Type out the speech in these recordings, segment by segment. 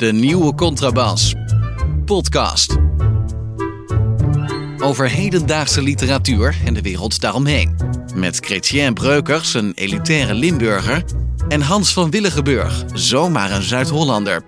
De nieuwe contrabas. Podcast. Over hedendaagse literatuur en de wereld daaromheen. Met Chrétien Breukers, een elitaire Limburger. En Hans van Willigenburg, zomaar een Zuid-Hollander.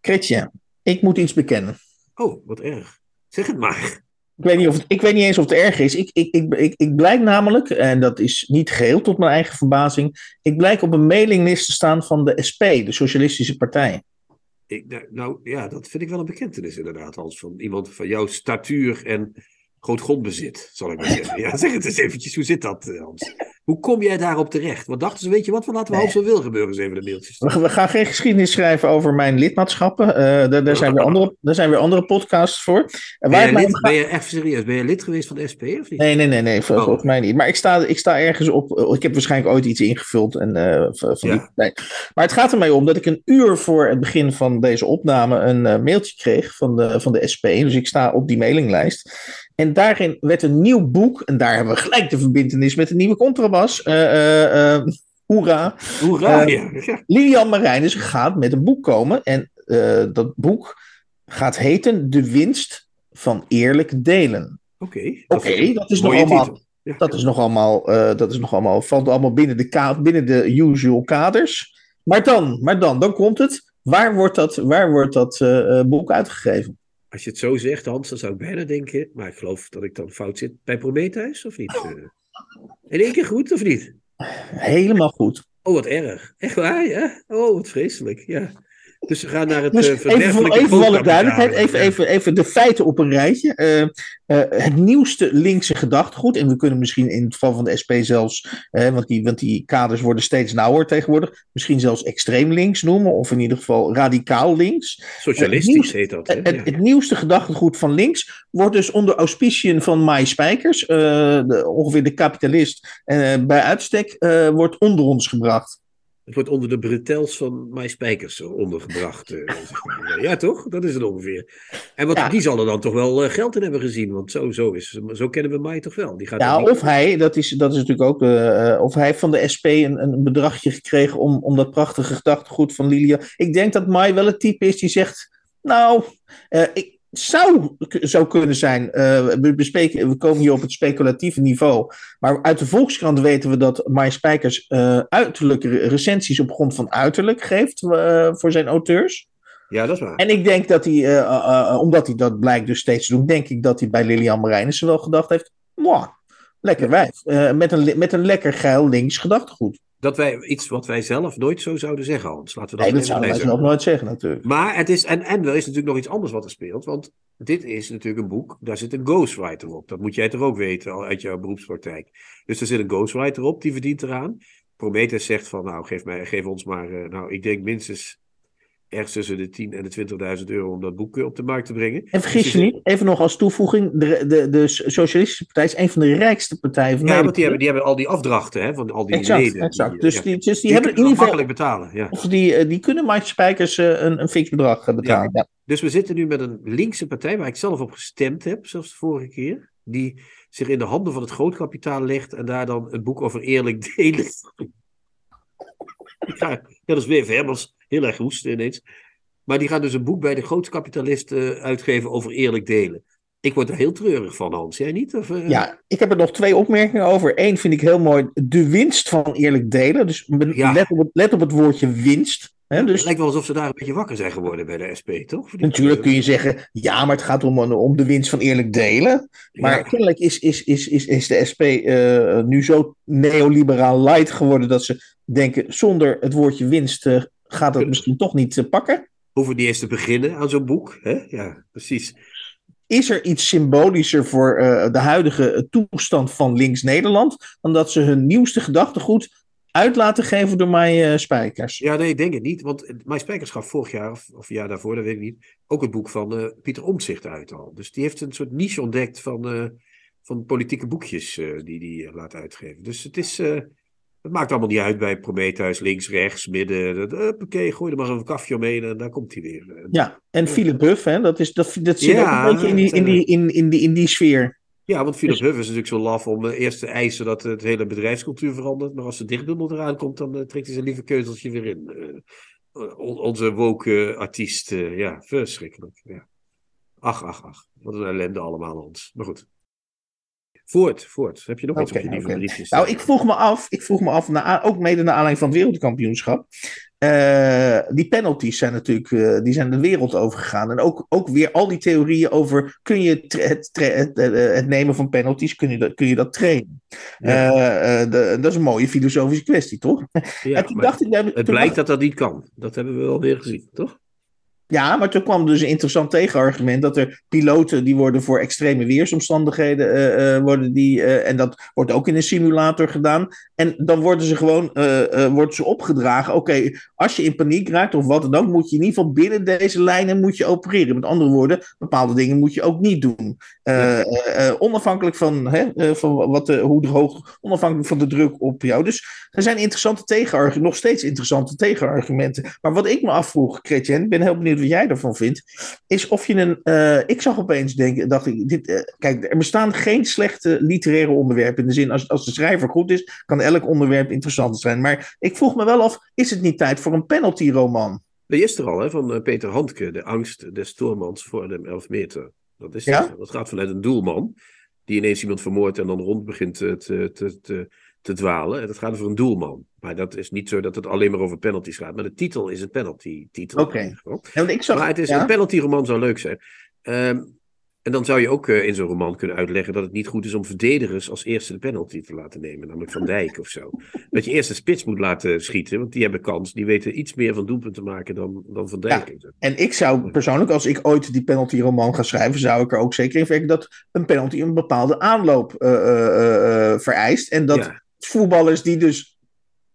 Chrétien, ik moet iets bekennen. Oh, wat erg. Zeg het maar. Ik weet niet, of het, ik weet niet eens of het erg is. Ik, ik, ik, ik, ik blijk namelijk, en dat is niet geheel tot mijn eigen verbazing, ik blijk op een mailinglist te staan van de SP, de Socialistische Partij. Ik, nou, ja, dat vind ik wel een bekentenis inderdaad, Hans. Van iemand van jouw statuur en groot grondbezit, zal ik maar zeggen. Ja, zeg het eens eventjes, hoe zit dat, eh, Hans? Hoe kom jij daarop terecht? Wat dachten ze, weet je wat, we laten we Hans van Wilgenburg eens even de mailtjes We, we gaan geen geschiedenis schrijven over mijn lidmaatschappen. Eh, daar, daar, zijn weer andere, daar zijn weer andere podcasts voor. En Ben je, lid, ben je echt serieus? Ben je lid geweest van de SP of niet? Nee, nee, nee, nee Oh. volgens mij niet. Maar ik sta, ik sta ergens op. eh, Ik heb waarschijnlijk ooit iets ingevuld. En, van die Ja. partij. Maar het gaat er mij om dat ik een uur voor het begin van deze opname een mailtje kreeg van de, van de SP. Dus ik sta op die mailinglijst. En daarin werd een nieuw boek. En daar hebben we gelijk de verbindenis met de nieuwe contrabas. Eh, hoera. Hoera, ja. Lilian Marijnissen gaat met een boek komen. En dat boek gaat heten De winst van eerlijk delen. Oké. Oké, dat is nog allemaal-. Ja. Dat is nog allemaal, dat is nog allemaal, valt allemaal binnen de, ka- binnen de usual kaders. Maar dan, maar dan, dan komt het. Waar wordt dat, waar wordt dat boek uitgegeven? Als je het zo zegt, Hans, dan zou ik bijna denken, maar ik geloof dat ik dan fout zit, bij Prometheus of niet? Eh, In één keer goed of niet? Helemaal goed. Oh, wat erg. Echt waar, ja? Oh, wat vreselijk, ja. Dus ze gaan naar het Dus eh, even voor, even alle duidelijkheid, even, even, even de feiten op een rijtje. Eh, eh, het nieuwste linkse gedachtegoed, en we kunnen misschien in het geval van de SP zelfs, want, die, want die kaders worden steeds nauwer tegenwoordig, misschien zelfs extreem links noemen, of in ieder geval radicaal links. Socialistisch heet dat. hè? Het, nieuwste gedachtegoed van links wordt dus onder auspiciën van Mai Spijkers, de, ongeveer de kapitalist, bij uitstek, wordt onder ons gebracht. Het wordt onder de bretels van My Spijkers ondergebracht. eh, zeg maar. ja, toch? Dat is het ongeveer. En wat, Ja. die zal er dan toch wel eh, geld in hebben gezien. Want zo, zo, is, zo kennen we Mai toch wel. Die gaat Ja, of hij, dat is, dat is natuurlijk ook, eh, of hij heeft van de SP een, een bedragje gekregen om, om dat prachtige gedachtegoed van Lilia. Ik denk dat Mai wel het type is die zegt, nou, ik zou k- zo kunnen zijn. eh, we, bespreken, we komen hier op het speculatieve niveau. Maar uit de Volkskrant weten we dat Mai Spijkers eh uiterlijke recensies op grond van uiterlijk geeft eh, voor zijn auteurs. Ja, dat is waar. En ik denk dat hij, omdat hij dat blijkt dus steeds te doen, denk ik dat hij bij Lilian Marijnissen wel gedacht heeft, mwah, lekker wijf. Met, een, met een lekker geil links gedachtegoed. Dat wij iets wat wij zelf nooit zo zouden zeggen, Hans. Laten we dat Nee, dat zouden wij zelf nooit zeggen natuurlijk. Maar het is, en, en er is natuurlijk nog iets anders wat er speelt. Want dit is natuurlijk een boek, daar zit een ghostwriter op. Dat moet jij toch ook weten uit jouw beroepspraktijk. Dus er zit een ghostwriter op, die verdient eraan. Prometheus zegt van, nou, geef, mij, geef ons maar, eh, nou, ik denk minstens ergens tussen de 10 en de 20.000 euro om dat boek eh, op de markt te brengen. En vergis Dus je niet, even nog als toevoeging, de, de, de Socialistische Partij is een van de rijkste partijen van Ja, Nederland. want die hebben, die hebben al die afdrachten hè, van al die exact, leden. exact. Die, Dus ja, die, dus die, die hebben in ieder geval, makkelijk betalen. Ja. of die, eh, die kunnen Mike Spijkers eh, een, een fix bedrag eh, betalen. Ja. Dus we zitten nu met een linkse partij, waar ik zelf op gestemd heb, zoals de vorige keer. Die zich in de handen van het grootkapitaal legt en daar dan een boek over eerlijk delen. Ja, dat is weer Verbers. Heel erg hoesten ineens. Maar die gaan dus een boek bij de grootkapitalist eh, uitgeven over eerlijk delen. Ik word er heel treurig van, Hans. Jij niet? Of, eh? Ja, ik heb er nog twee opmerkingen over. Eén vind ik heel mooi, de winst van eerlijk delen. Dus Ja. let, op het, let op het woordje winst. Hè? Het Dus lijkt wel alsof ze daar een beetje wakker zijn geworden bij de SP, toch? Natuurlijk kun je zeggen, ja, maar het gaat om, om de winst van eerlijk delen. Maar Ja. kennelijk is, is, is, is, is de SP eh, nu zo neoliberaal light geworden dat ze denken, zonder het woordje winst eh, gaat het misschien toch niet eh, pakken. Hoeven die eens te beginnen aan zo'n boek? Hè? Ja, precies. Is er iets symbolischer voor eh, de huidige toestand van links-Nederland dan dat ze hun nieuwste gedachtegoed uit laten geven door mij eh, spijkers? Ja, nee, ik denk het niet. Want Mijn Spijkers gaf vorig jaar, of, of jaar daarvoor, dat weet ik niet, ook het boek van Pieter Omtzigt uit al. Dus die heeft een soort niche ontdekt van, van politieke boekjes die die eh, laat uitgeven. Dus het is... eh, het maakt allemaal niet uit bij Prometheus, links, rechts, midden. Huppakee, gooi er maar een kafje omheen en daar komt hij weer. Ja, en Philip Buff, hè, dat, is, dat, dat zit Ja, ook een beetje in die, in die, in, in die, in die sfeer. Ja, want Philip Dus- Huff is natuurlijk zo laf om eh, eerst te eisen dat het hele bedrijfscultuur verandert. Maar als de dichtbundel eraan komt, dan eh, trekt hij zijn lieve keuzeltje weer in. Eh, on- onze woke artiest, eh, ja, verschrikkelijk. Ja. Ach, ach, ach. Wat een ellende allemaal ons. Maar goed. Voort, voort. Heb je nog iets Oké, op je briefjes? Nou, ik vroeg me af, ik vroeg me af na, ook mede naar aanleiding van het wereldkampioenschap. Eh, die penalties zijn natuurlijk eh, die zijn de wereld overgegaan. En ook, ook weer al die theorieën over kun je het, eh, het nemen van penalties, kun je dat, kun je dat trainen? Ja. De- dat is een mooie filosofische kwestie, toch? Ja, en toen maar dacht ik, nou, het toen blijkt dacht- dat dat niet kan. Dat hebben we wel weer gezien, toch? Ja, maar toen kwam dus een interessant tegenargument dat er piloten die worden voor extreme weersomstandigheden eh, eh, worden die eh, en dat wordt ook in een simulator gedaan en dan worden ze gewoon worden ze opgedragen. Oké, als je in paniek raakt of wat dan ook, moet je in ieder geval binnen deze lijnen moet je opereren. Met andere woorden, bepaalde dingen moet je ook niet doen. Onafhankelijk van, hè, van wat hoe hoog, onafhankelijk van de druk op jou. Dus er zijn interessante tegenargumenten, nog steeds interessante tegenargumenten. Maar wat ik me afvroeg, Chrétien, ik ben heel benieuwd wat jij ervan vindt, is of je een. eh, ik zag opeens denken, dacht ik, dit, eh, kijk, er bestaan geen slechte literaire onderwerpen. In de zin, als, als de schrijver goed is, kan elk onderwerp interessant zijn. Maar ik vroeg me wel af, is het niet tijd voor een penalty-roman? Die is er al, hè, van eh, Peter Handke. De angst des Stormans voor de 11 meter. Dat, is Ja? dat gaat vanuit een doelman. Die ineens iemand vermoordt en dan rond begint te, te, te, te, dwalen. En dat gaat over een doelman. Maar dat is niet zo dat het alleen maar over penalties gaat. Maar de titel is een penalty-titel. Oké. Ja, Maar het is, ja? een penalty-roman zou leuk zijn. Ehm, en dan zou je ook eh, in zo'n roman kunnen uitleggen dat het niet goed is om verdedigers als eerste de penalty te laten nemen. Namelijk Van Dijk of zo. Dat je eerst de spits moet laten schieten. Want die hebben kans. Die weten iets meer van doelpunten maken dan, dan Van Dijk. en zo. En ik zou persoonlijk, als ik ooit die penalty-roman ga schrijven, zou ik er ook zeker in werken dat een penalty een bepaalde aanloop eh, eh, vereist. En dat Ja. Voetballers die dus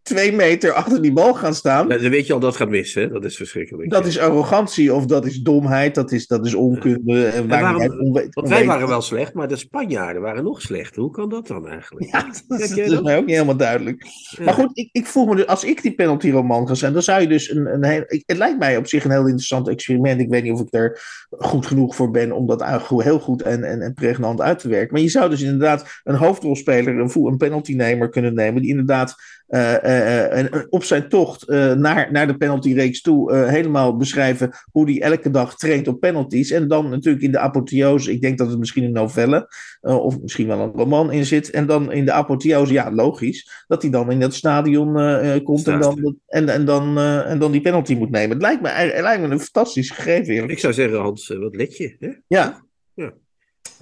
twee meter achter die bal gaan staan, Nou, dan weet je al dat gaat missen. Hè? Dat is verschrikkelijk. dat is arrogantie of dat is domheid, dat is, dat is onkunde. En waarom- Want wij waren wel slecht, maar de Spanjaarden waren nog slechter. Hoe kan dat dan eigenlijk? Ja, dat, is- jij dat is dat? mij ook niet helemaal duidelijk. Ja. Maar goed, ik, ik voel me dus, als ik die penalty-roman ga zijn, dan zou je dus een, een heel, het lijkt mij op zich een heel interessant experiment. Ik weet niet of ik er goed genoeg voor ben om dat heel goed en, en, en pregnant uit te werken. Maar je zou dus inderdaad een hoofdrolspeler, een, een penaltynemer kunnen nemen, die inderdaad eh, eh, en- en op zijn tocht eh, naar, naar de penaltyreeks toe eh, helemaal beschrijven hoe hij elke dag traint op penalties. En dan natuurlijk in de apotheose, ik denk dat het misschien een novelle eh, of misschien wel een roman in zit. En dan in de apotheose, ja, logisch, dat hij dan in dat stadion eh, eh, komt en dan, en, en, dan, eh, en dan die penalty moet nemen. Het lijkt me, het lijkt me een fantastisch gegeven, eerlijk. Ik zou zeggen, Hans, eh, wat let je? Hè? Ja. Ja.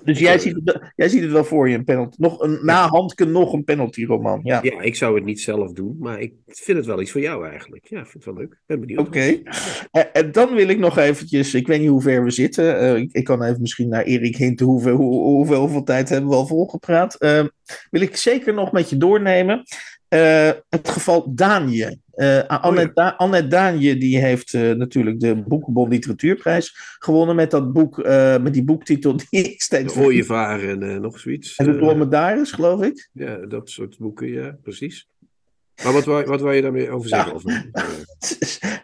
Dus jij ziet, het, jij ziet het wel voor je, een penalty. Nog een, na Handke nog een penalty-roman. Ja. Ja, ik zou het niet zelf doen, maar ik vind het wel iets voor jou eigenlijk. Ja, ik vind het wel leuk. Ben benieuwd. Oké. En, en dan wil ik nog eventjes, ik weet niet hoe ver we zitten. eh, ik, ik kan even misschien naar Erik hinten hoeveel, hoe, hoeveel, hoeveel tijd hebben we al volgepraat. Eh, wil ik zeker nog met je doornemen. Eh, het geval Daanje. Eh Annette, Da- Annette Daanje die heeft eh, natuurlijk de Boekenbon Literatuurprijs gewonnen met, dat boek, eh, met die boektitel die ik steeds De Ooievaar en eh, nog zoiets. En de Eh, Dromedaris, geloof ik. ja, dat soort boeken, ja, precies. Maar wat wou, wat wou je daarmee over zeggen? Ja. Eh,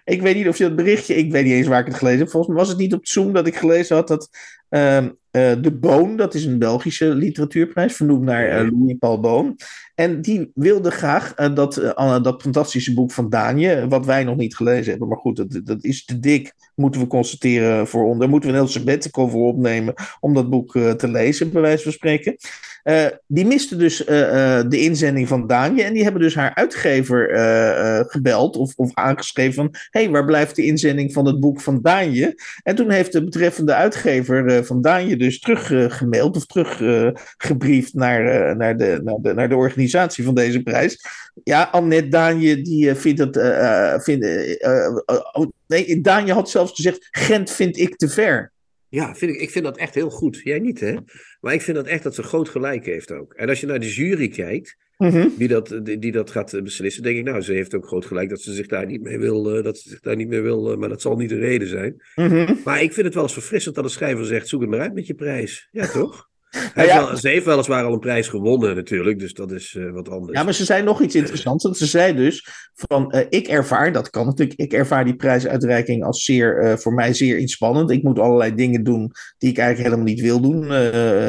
ik weet niet of je dat berichtje, ik weet niet eens waar ik het gelezen heb. Volgens mij was het niet op Zoom dat ik gelezen had dat ehm, eh, De Boon, dat is een Belgische literatuurprijs, vernoemd naar eh, Louis Paul Boon. En die wilde graag eh, dat, eh, dat fantastische boek van Daanje, wat wij nog niet gelezen hebben, maar goed, dat, dat is te dik, moeten we constateren voor ons. Daar moeten we een heel sabbatical voor opnemen om dat boek eh, te lezen, bij wijze van spreken. Eh, die miste dus eh, eh, de inzending van Daanje. En die hebben dus haar uitgever eh, eh, gebeld of, of aangeschreven van... hé, hey, waar blijft de inzending van het boek van Daanje? En toen heeft de betreffende uitgever eh, van Daanje dus teruggemaild... of teruggebriefd naar, eh, naar, de, naar, de, naar de organisatie van deze prijs. Ja, Annette Daanje die eh, vindt dat... eh, eh, oh, nee, Daanje had zelfs gezegd... Gent vind ik te ver. ja, vind ik, ik vind dat echt heel goed. Jij niet, hè? Maar ik vind dat echt dat ze groot gelijk heeft ook. En als je naar de jury kijkt, Mhm. die dat, die, die dat gaat eh, beslissen, denk ik, nou, ze heeft ook groot gelijk dat ze zich daar niet mee wil, eh, dat ze zich daar niet mee wil, eh, maar dat zal niet de reden zijn. Mhm. Maar ik vind het wel eens verfrissend dat een schrijver zegt, zoek het maar uit met je prijs. Ja, toch? Hij ja, wel, ze heeft weliswaar al een prijs gewonnen natuurlijk, dus dat is uh, wat anders. Ja, maar ze zei nog iets interessants. Want ze zei dus van, uh, ik ervaar, dat kan natuurlijk, ik ervaar die prijsuitreiking als zeer, uh, voor mij zeer inspannend. Ik moet allerlei dingen doen die ik eigenlijk helemaal niet wil doen.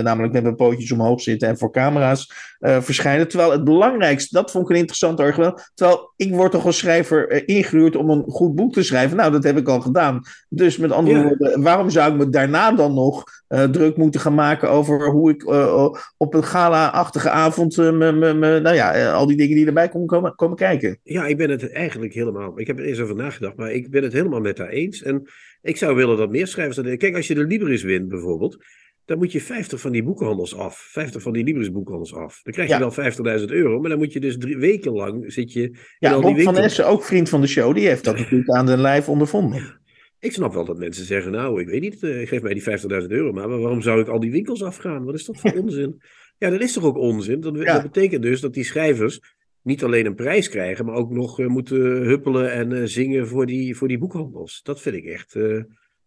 namelijk met mijn pootjes omhoog zitten en voor camera's verschijnen. Terwijl het belangrijkste, dat vond ik een interessant argument. Terwijl ik word toch als schrijver ingehuurd om een goed boek te schrijven. Nou, dat heb ik al gedaan. Dus met andere ja. woorden, waarom zou ik me daarna dan nog druk moeten gaan maken over hoe ik uh, op een gala-achtige avond, uh, me, me, me, nou ja, al die dingen die erbij komen, komen kijken. Ja, ik ben het eigenlijk helemaal, ik heb er eens over nagedacht, maar ik ben het helemaal met haar eens. En ik zou willen dat meer schrijvers, kijk, als je de Libris wint bijvoorbeeld, dan moet je 50 van die boekhandels af. 50 van die Libris boekhandels af. Dan krijg je ja. wel 50.000 euro, maar dan moet je dus drie weken lang zit je in ja, al die Bob van Essen, ook vriend van de show, die heeft dat natuurlijk aan de lijf ondervonden. Ik snap wel dat mensen zeggen, nou, ik weet niet, uh, geef mij die 50.000 euro maar, waarom zou ik al die winkels afgaan? Wat is dat voor onzin? Ja, dat is toch ook onzin? Dat, ja. dat, betekent dus dat die schrijvers niet alleen een prijs krijgen, maar ook nog uh, moeten huppelen en uh, zingen voor die, voor die boekhandels. Dat vind ik echt,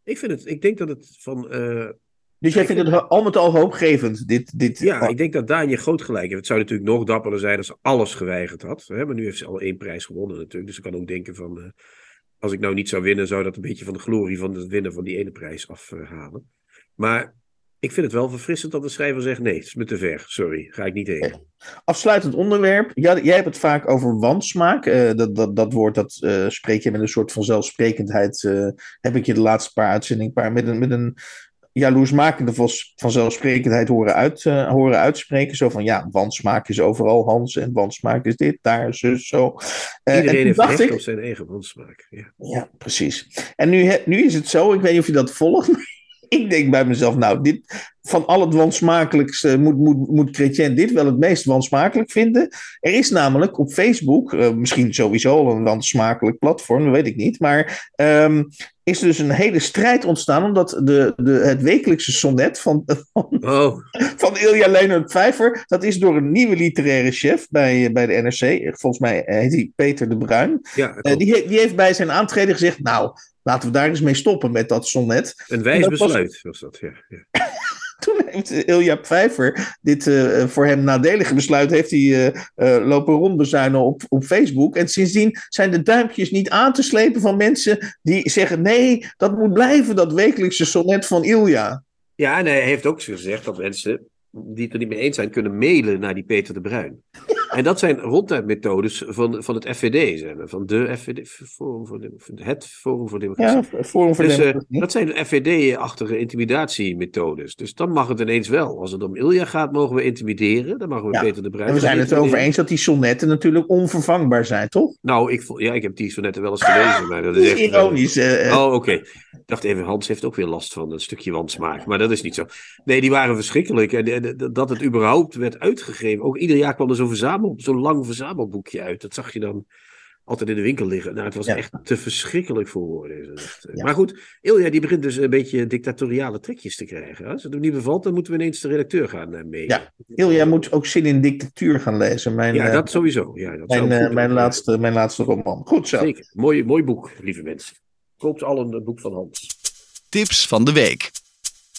ik vind het, ik denk dat het van... dus jij vindt het al met al hoopgevend, dit... dit ja, ik denk dat Daan groot gelijk heeft. Het zou natuurlijk nog dapperder zijn als ze alles geweigerd had. Hè? Maar nu heeft ze al één prijs gewonnen natuurlijk, dus ze kan ook denken van als ik nou niet zou winnen, zou dat een beetje van de glorie van het winnen van die ene prijs afhalen. Maar ik vind het wel verfrissend dat de schrijver zegt: nee, het is me te ver. Sorry, ga ik niet heen. Afsluitend onderwerp. Ja, jij hebt het vaak over wansmaak. Uh, dat, dat, dat woord dat uh, spreek je met een soort van zelfsprekendheid. Uh, heb ik je de laatste paar uitzendingen paar, met, een, met een jaloersmakende vanzelfsprekendheid horen, uit, uh, horen uitspreken. Zo van ja, wansmaak is overal Hans en wansmaak is dit, daar, zus, zo. Uh, Iedereen heeft recht ik, op zijn eigen wansmaak. Ja. ja, precies. En nu, nu is het zo, ik weet niet of je dat volgt, ik denk bij mezelf, nou, dit, van al het wansmakelijkste moet, moet, moet Chrétien dit wel het meest wansmakelijk vinden. Er is namelijk op Facebook, uh, misschien sowieso al een wansmakelijk platform, dat weet ik niet, maar um, is dus een hele strijd ontstaan omdat de, de, het wekelijkse sonnet van, van, oh. van Ilja Leonard Pfeiffer, dat is door een nieuwe literaire chef bij, bij de NRC, volgens mij heet hij Peter de Bruin, ja, uh, die, die heeft bij zijn aantreden gezegd, nou, laten we daar eens mee stoppen met dat sonnet. Een wijs besluit was, was dat, ja. ja. Toen heeft Ilja Pfeiffer dit uh, voor hem nadelige besluit heeft hij, uh, lopen rondbezuinen op, op Facebook. En sindsdien zijn de duimpjes niet aan te slepen van mensen die zeggen: nee, dat moet blijven, dat wekelijkse sonnet van Ilja. Ja, en hij heeft ook gezegd dat mensen die het er niet mee eens zijn, kunnen mailen naar die Peter de Bruin. En dat zijn ronduitmethodes van, van het FVD, zijn van de FVD, Forum voor de, het Forum voor Democratie. Ja, Forum voor dus, Democratie. Uh, dat zijn FVD-achtige intimidatiemethodes. Dus dan mag het ineens wel. Als het om Ilja gaat, mogen we intimideren. Dan mogen we ja. Peter de Bruin. En we zijn het over eens dat die sonnetten natuurlijk onvervangbaar zijn, toch? Nou, ik, ja, ik heb die sonnetten wel eens gelezen. Maar dat is echt, ironisch. Uh, oh, oké. Okay. Ik dacht even, Hans heeft ook weer last van een stukje wansmaak. Maar dat is niet zo. Nee, die waren verschrikkelijk. En, en dat het überhaupt werd uitgegeven. Ook ieder jaar kwam er zo'n verzamel, zo'n lang verzamelboekje uit. Dat zag je dan altijd in de winkel liggen. Nou, het was ja. echt te verschrikkelijk voor woorden. Ja. Maar goed, Ilja die begint dus een beetje dictatoriale trekjes te krijgen. Als het hem niet bevalt, dan moeten we ineens de redacteur gaan uh, mee. Ja, Ilja moet ook zin in dictatuur gaan lezen. Mijn, ja, dat sowieso. Ja, dat mijn, uh, mijn, laatste, mijn laatste roman. Goed zo. Zeker. Mooi, mooi boek, lieve mensen. Koopt al een boek van Hans. Tips van de week.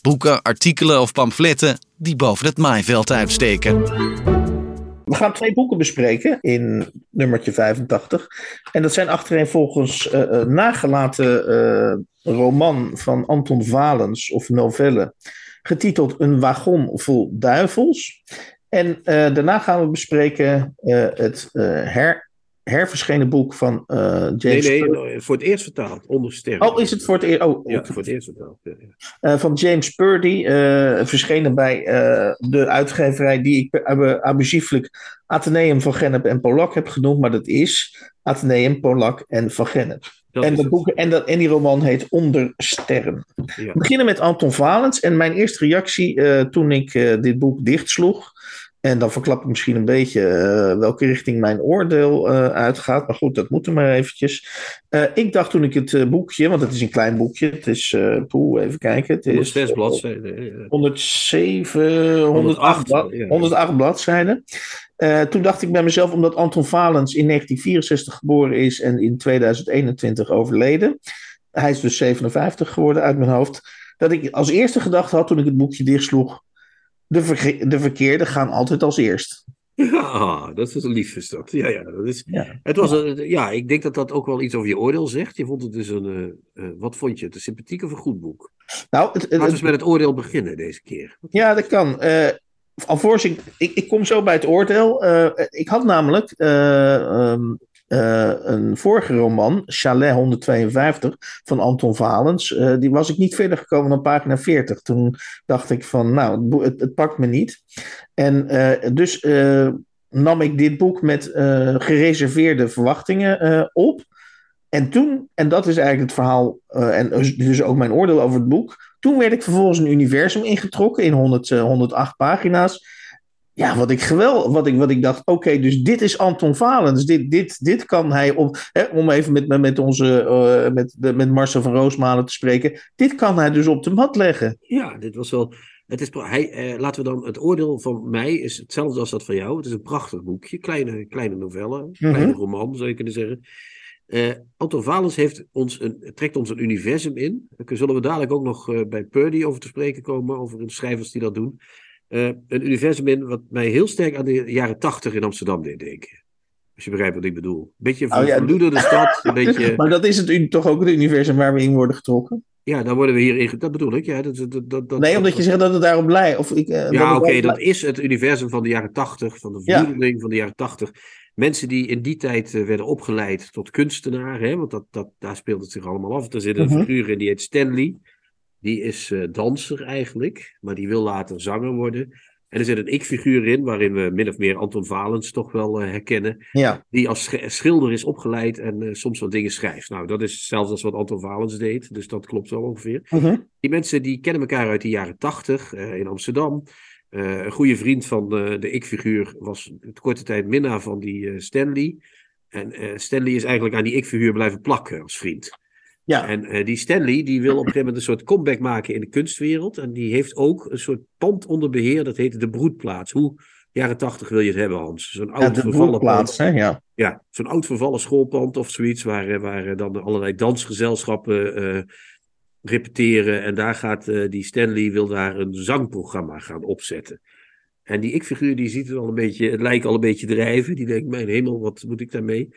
Boeken, artikelen of pamfletten die boven het maaiveld uitsteken. We gaan twee boeken bespreken in nummertje 85. En dat zijn achtereenvolgens uh, nagelaten uh, roman van Anton Valens of novelle, getiteld Een wagon vol duivels. En daarna gaan we bespreken het her, herverschenen boek van uh, James. Nee, nee, Purdy. voor het eerst vertaald, onder sterren. Oh, is het voor het eerst? Oh, ja, voor het eerst vertaald. Ja, ja. Uh, van James Purdy, uh, verschenen bij de uitgeverij die ik abusieflijk Atheneum van Gennep en Polak heb genoemd, maar dat is Atheneum, Polak en van Gennep. En, de boek, en, dat, en die roman heet Onder Sterren. We beginnen met Anton Valens. En mijn eerste reactie toen ik dit boek dichtsloeg. En dan verklap ik misschien een beetje uh, welke richting mijn oordeel uh, uitgaat. Maar goed, dat moet er maar eventjes. Uh, ik dacht toen ik het boekje, want het is een klein boekje. Het is, poeh, even kijken. Het 106 bladzijden. 107, 108, 108, 108 bladzijden. toen dacht ik bij mezelf, omdat Anton Valens in 1964 geboren is en in 2021 overleden. Hij is dus 57 geworden uit mijn hoofd. Dat ik als eerste gedacht had toen ik het boekje dichtsloeg de, de verkeerde gaan altijd als eerst. Ja, dat is een lief is dat. Ja, ja, dat is, Ja. het was een, ja, ik denk dat dat ook wel iets over je oordeel zegt. Je vond het dus een, eh, eh, wat vond je het, een sympathiek of een goed boek? Nou, het, het- Laten we eens met het oordeel beginnen deze keer. Ja, dat kan. Eh alvorens ik, ik, ik kom zo bij het oordeel. Ik had namelijk eh, eh, een vorige roman, Chalet 152, van Anton Valens. Eh, die was ik niet verder gekomen dan pagina 40. Toen dacht ik van, nou, het, het, pakt me niet. En eh, dus nam ik dit boek met gereserveerde verwachtingen op. En toen, en dat is eigenlijk het verhaal, en dus- dus ook mijn oordeel over het boek. Toen werd ik vervolgens een universum ingetrokken in 100, eh, 108 pagina's. Ja, wat ik geweld, wat ik, wat ik dacht, oké, dus dit is Anton Valens. Dit, dit, dit kan hij, op, hè, om even met, met, onze, eh, met, de, met Marcel van Roosmalen te spreken, dit kan hij dus op de mat leggen. Ja, dit was wel. Het is, hij, eh, laten we dan. Het oordeel van mij is hetzelfde als dat van jou. Het is een prachtig boekje. Kleine, kleine novelle. Kleine roman, zou je kunnen zeggen. Eh Anton Valens heeft ons een, trekt ons een universum in. Daar zullen we dadelijk ook nog eh, bij Purdy over te spreken komen. Over de schrijvers die dat doen. Eh, een universum in wat mij heel sterk aan de jaren tachtig in Amsterdam deed denken. Als je begrijpt wat ik bedoel. Een beetje Oh ja, verloederde stad. Een beetje. Maar dat is het toch ook het universum waar we in worden getrokken? Ja, daar worden we hier in. Dat bedoel ik. Ja, dat, dat, dat, dat, Nee, omdat je zegt dat het daarop lijkt. Of ik, eh, Ja, oké, dat is het universum van de jaren tachtig, van de Ja. vernieuwing van de jaren tachtig. Mensen die in die tijd eh, werden opgeleid tot kunstenaar, hè, want dat, dat, daar speelt het zich allemaal af. Er zit een Mhm. figuur in die heet Stanley. Die is eh, danser eigenlijk, maar die wil later zanger worden. En er zit een ik-figuur in, waarin we min of meer Anton Valens toch wel eh, herkennen. Ja, Die als sch- schilder is opgeleid en eh, soms wat dingen schrijft. Nou, dat is hetzelfde als wat Anton Valens deed, dus dat klopt wel ongeveer. Mhm. Die mensen die kennen elkaar uit de jaren tachtig in Amsterdam. Een goede vriend van de, de ik-figuur was korte tijd minnaar van die Stanley. En Stanley is eigenlijk aan die ik-figuur blijven plakken als vriend. Ja. En eh, die Stanley die wil op een gegeven moment een soort comeback maken in de kunstwereld. En die heeft ook een soort pand onder beheer, dat heet de Broedplaats. Hoe jaren tachtig wil je het hebben, Hans? Zo'n ja oud de vervallen pand. hè? Ja. Ja, zo'n oud vervallen schoolpand of zoiets, waar, eh, waar eh, dan allerlei dansgezelschappen repeteren. En daar gaat die Stanley wil daar een zangprogramma gaan opzetten. En die ik-figuur die ziet het al een beetje, het lijkt al een beetje drijven. Die denkt, mijn hemel, wat moet ik daarmee?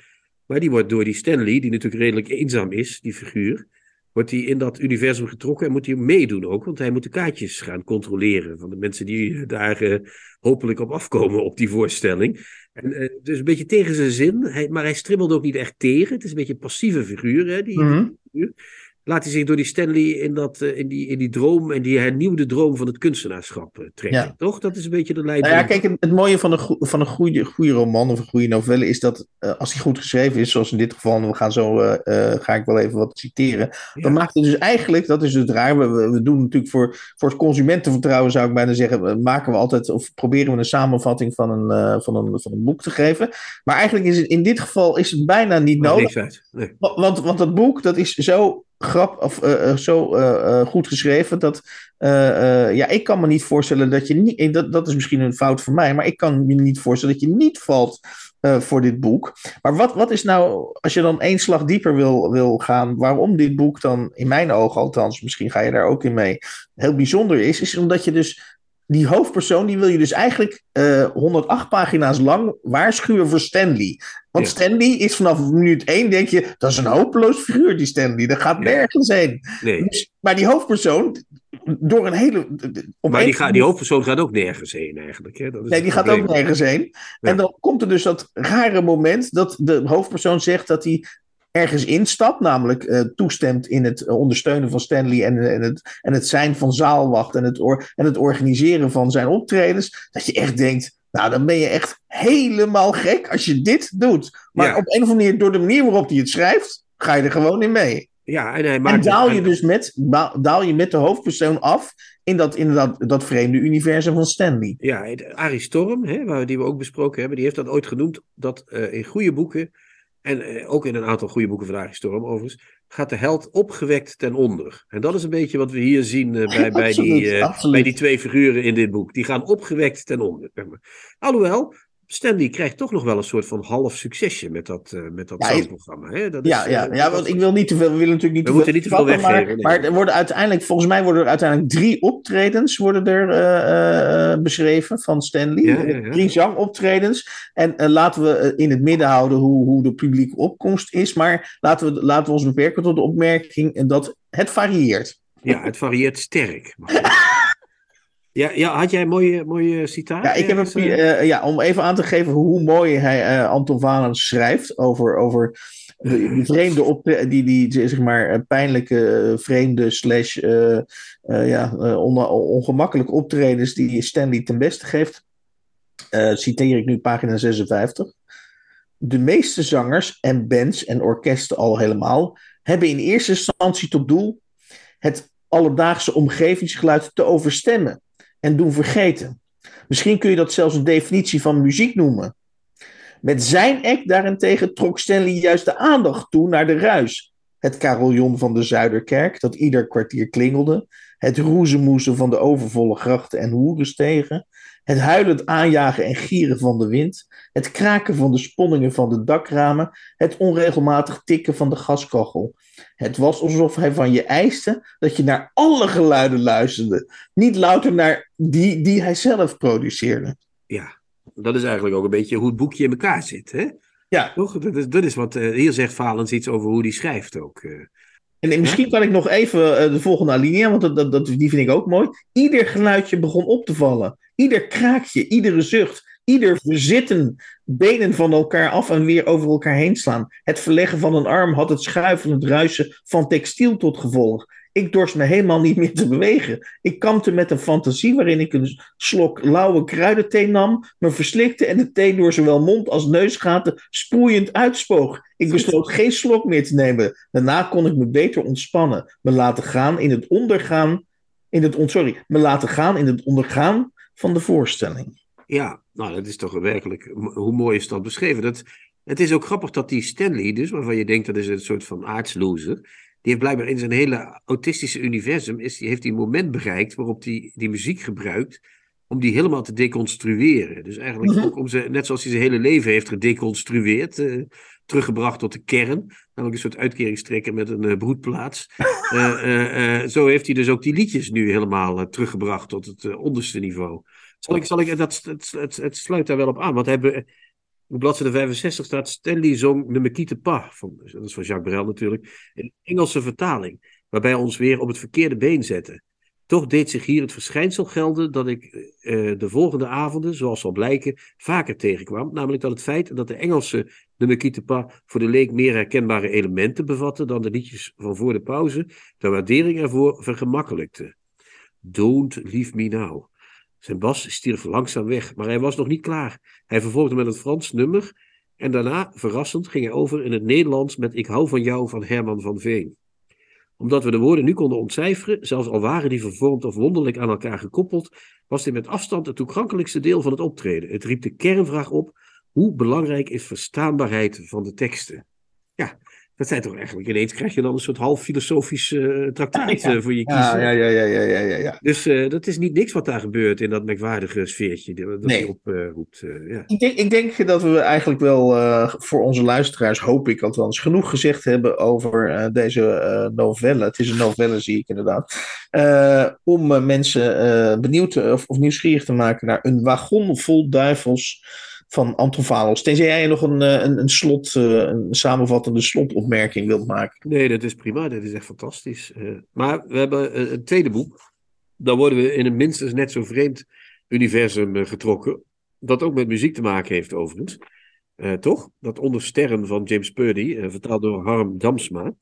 Maar die wordt door die Stanley, die natuurlijk redelijk eenzaam is, die figuur, wordt hij in dat universum getrokken en moet hij meedoen ook. Want hij moet de kaartjes gaan controleren van de mensen die daar eh, hopelijk op afkomen op die voorstelling. En, eh, dus een beetje tegen zijn zin, hij, maar hij stribbelt ook niet echt tegen. Het is een beetje een passieve figuur, hè, die, Mhm. Laat hij zich door die Stanley in, dat, eh, in, die, in die droom en die hernieuwde droom van het kunstenaarschap eh, trekken. Ja. Toch? Dat is een beetje de lijn. Nou ja, kijk, het, mooie van een, van een goede, goede roman of een goede novelle is dat eh, als die goed geschreven is, zoals in dit geval, en we gaan zo, ga ik wel even wat citeren, dan maakt het dus eigenlijk, dat is het raar, we, we, doen natuurlijk voor, voor het consumentenvertrouwen, zou ik bijna zeggen, maken we altijd, of proberen we een samenvatting van een, van een, van een boek te geven. Maar eigenlijk is het in dit geval is het bijna niet nodig. Nee. Wa- Want, want dat boek, dat is zo grap, of, eh, eh, zo eh, goed geschreven, dat eh, ja, ik kan me niet voorstellen dat je niet, dat, dat is misschien een fout van mij, maar ik kan me niet voorstellen dat je niet valt voor dit boek. Maar wat, wat is nou, als je dan één slag dieper wil, wil gaan, waarom dit boek dan, in mijn ogen althans, misschien ga je daar ook in mee, heel bijzonder is, is omdat je dus die hoofdpersoon, die wil je dus eigenlijk eh 108 pagina's lang waarschuwen voor Stanley. Want Ja. Stanley is vanaf minuut 1, denk je, dat is een hopeloos figuur, die Stanley. Dat gaat Ja. nergens heen. nee. Dus, maar die hoofdpersoon, door een hele. Maar die, gaat, die hoofdpersoon gaat ook nergens heen eigenlijk. Hè? Dat is Nee, die gaat ook nergens heen. Ja. En dan komt er dus dat rare moment dat de hoofdpersoon zegt dat hij ergens instapt, namelijk eh, toestemt in het eh, ondersteunen van Stanley en, en, het, en het zijn van zaalwacht en het, or- en het organiseren van zijn optredens, dat je echt denkt, nou dan ben je echt helemaal gek als je dit doet. Maar Ja. op een of andere manier, door de manier waarop hij het schrijft, ga je er gewoon in mee. Ja, en hij En daal je dus met, daal je met de hoofdpersoon af in dat, inderdaad, dat vreemde universum van Stanley. Ja, Arie Storm, hè, die we ook besproken hebben, die heeft dat ooit genoemd dat eh, in goede boeken, en eh, ook in een aantal goede boeken van Arie Storm overigens, gaat de held opgewekt ten onder. En dat is een beetje wat we hier zien eh, bij, bij, die, eh, bij die twee figuren in dit boek. Die gaan opgewekt ten onder. zeg maar. Alhoewel, Stanley krijgt toch nog wel een soort van half succesje met dat, uh, met dat Ja, zangprogramma. Hè? Dat Ja, is, ja, eh, ja, want ik wil niet te veel, we willen natuurlijk niet We te moeten niet te veel weggeven, Maar, nee. maar er worden uiteindelijk, volgens mij worden er uiteindelijk drie optredens worden er, eh, eh, beschreven van Stanley. Ja, ja, ja. Drie zangoptredens. En eh, laten we eh, in het midden houden hoe, hoe de publieke opkomst is. Maar laten we, laten we ons beperken tot de opmerking dat het varieert. Ja, het varieert sterk. ja, ja, had jij een mooie, mooie citaat? Ja, ik heb hem, eh? eh, ja, om even aan te geven hoe mooi hij, eh, Anton Valens schrijft over, over die vreemde optre- die, die zeg maar pijnlijke, vreemde slash ja, on- ongemakkelijke optredens die Stanley ten beste geeft. Citeer ik nu pagina 56. De meeste zangers en bands en orkesten al helemaal hebben in eerste instantie tot doel het alledaagse omgevingsgeluid te overstemmen en doen vergeten. Misschien kun je dat zelfs een definitie van muziek noemen. Met zijn act daarentegen trok Stanley juist de aandacht toe naar de ruis. Het carillon van de Zuiderkerk, dat ieder kwartier klingelde. Het roezemoezen van de overvolle grachten en hoerenstegen. Het huilend aanjagen en gieren van de wind. Het kraken van de sponningen van de dakramen. Het onregelmatig tikken van de gaskachel. Het was alsof hij van je eiste dat je naar alle geluiden luisterde. Niet louter naar die die hij zelf produceerde. Ja, dat is eigenlijk ook een beetje hoe het boekje in elkaar zit. Hè? Ja, Toch? Dat is, dat is wat eh, hier zegt Valens iets over hoe hij schrijft ook. eh. en misschien kan ik nog even eh, de volgende alinea, want dat, dat, dat, die vind ik ook mooi. Ieder geluidje begon op te vallen. Ieder kraakje, iedere zucht, ieder verzitten, benen van elkaar af en weer over elkaar heen slaan. Het verleggen van een arm had het schuiven, het ruisen van textiel tot gevolg. Ik dorst me helemaal niet meer te bewegen. Ik kampte met een fantasie waarin ik een slok lauwe kruidenthee nam, me verslikte en de thee door zowel mond als neusgaten sproeiend uitspoog. Ik besloot geen slok meer te nemen. Daarna kon ik me beter ontspannen, me laten gaan in het ondergaan, in het, on- sorry, me laten gaan in het ondergaan van de voorstelling. Ja, nou, dat is toch werkelijk. Hoe mooi is dat beschreven? Dat, het is ook grappig dat die Stanley, dus waarvan je denkt dat is een soort van aardsloser. Die heeft blijkbaar in zijn hele autistische universum. Is, die heeft een moment bereikt waarop hij die muziek gebruikt. om die helemaal te deconstrueren. Dus eigenlijk Mhm. ook om ze, net zoals hij zijn hele leven heeft gedeconstrueerd. eh, teruggebracht tot de kern. Namelijk een soort uitkeringstrekker met een eh, broedplaats. Eh, eh, zo heeft hij dus ook die liedjes nu helemaal teruggebracht tot het onderste niveau. Zal ik, zal ik, dat, het, het, sluit daar wel op aan. Want hij, be- op bladzijde 65 staat Stanley zong Ne me quitte pas. Van, dat is van Jacques Brel natuurlijk. Een Engelse vertaling. Waarbij ons weer op het verkeerde been zette. Toch deed zich hier het verschijnsel gelden dat ik eh, de volgende avonden, zoals zal blijken, vaker tegenkwam. Namelijk dat het feit dat de Engelse Ne me quitte pas voor de leek meer herkenbare elementen bevatte dan de liedjes van voor de pauze, de waardering ervoor vergemakkelijkte. Don't leave me now. Zijn bas stierf langzaam weg, maar hij was nog niet klaar. Hij vervolgde met het Frans nummer en daarna, verrassend, ging hij over in het Nederlands met Ik hou van jou van Herman van Veen. Omdat we de woorden nu konden ontcijferen, zelfs al waren die vervormd of wonderlijk aan elkaar gekoppeld, was dit met afstand het toegankelijkste deel van het optreden. Het riep de kernvraag op: hoe belangrijk is verstaanbaarheid van de teksten? Ja, dat zijn toch eigenlijk ineens krijg je dan een soort half filosofisch eh traktaat Ja, ja. eh, voor je kiezen. Ja, ja, ja, ja, ja, ja, ja. Dus eh, dat is niet niks wat daar gebeurt in dat merkwaardige sfeertje dat Nee. oproept. eh, ja. Ik denk, ik denk dat we eigenlijk wel eh, voor onze luisteraars, hoop ik althans, genoeg gezegd hebben over eh, deze eh, novelle. Het is een novelle, zie ik inderdaad. Eh, om eh, mensen eh, benieuwd of, of nieuwsgierig te maken naar een wagon vol duivels van Anton Valos. Tenzij jij nog een, eh, een, een slot, eh, een samenvattende slotopmerking wilt maken. Nee, dat is prima. Dat is echt fantastisch. Eh, maar we hebben een tweede boek. Dan worden we in een minstens net zo vreemd universum getrokken. Dat ook met muziek te maken heeft, overigens. Toch? Dat Onder Sterren van James Purdy, vertaald door Harm Damsma.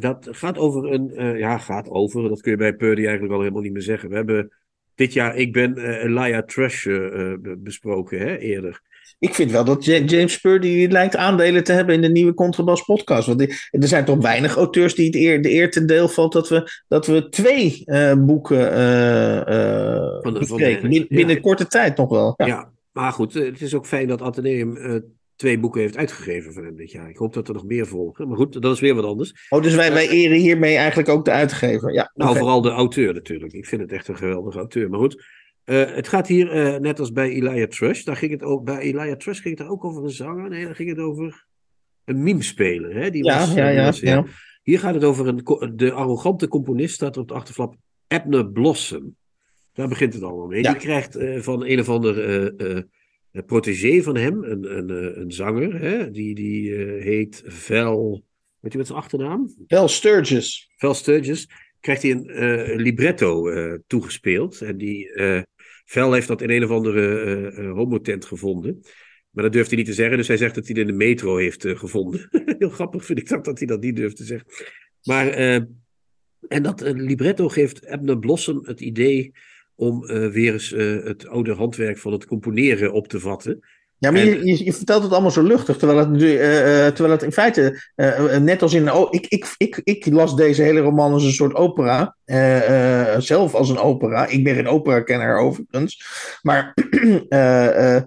Dat gaat over een. ja, gaat over. Dat kun je bij Purdy eigenlijk al helemaal niet meer zeggen. We hebben dit jaar Ik ben eh, Elia Trash eh, eh, besproken, hè, eerder. Ik vind wel dat Ja- James Purdy die lijkt aandelen te hebben in de nieuwe Contrabas podcast. Want die- er zijn toch weinig auteurs die het eer, de eer ten deel valt dat we, dat we twee eh, boeken eh eh, Van de- bespreken. van de- Bin- binnen ja. korte tijd nog wel. Ja. Ja, maar goed, het is ook fijn dat Atheneum eh, twee boeken heeft uitgegeven van hem dit jaar. Ik hoop dat er nog meer volgen. Maar goed, dat is weer wat anders. Oh, dus wij, wij eren hiermee eigenlijk ook de uitgever. Ja, Nou, vooral de auteur natuurlijk. Ik vind het echt een geweldige auteur. Maar goed, het gaat hier, net als bij Elijah Trush, daar ging het ook, bij Elijah Trush ging het ook over een zanger. Nee, daar ging het over een meme-speler. Hè? Die ja, was, ja, ja, was, ja. Hier gaat het over een, de arrogante componist, staat op de achterflap, Abner Blossom. Daar begint het allemaal mee. Ja. Die krijgt uh, van een of ander protégé van hem, een, een, een zanger, hè? die, die heet Vel. Weet je wat zijn achternaam? Vel Sturgis. Vel Sturgis. Krijgt hij een libretto toegespeeld. En die Vel heeft dat in een of andere homotent gevonden. Maar dat durft hij niet te zeggen, dus hij zegt dat hij het in de metro heeft gevonden. Heel grappig vind ik dat, dat hij dat niet durft te zeggen. Maar, en dat libretto geeft Ebner Blossom het idee om weer eens het oude handwerk van het componeren op te vatten. Ja, maar en, je, je, vertelt het allemaal zo luchtig, terwijl het, terwijl het in feite, net als in... Oh, ik, ik, ik, ik las deze hele roman als een soort opera, zelf als een opera. Ik ben geen opera-kenner overigens, maar Uh,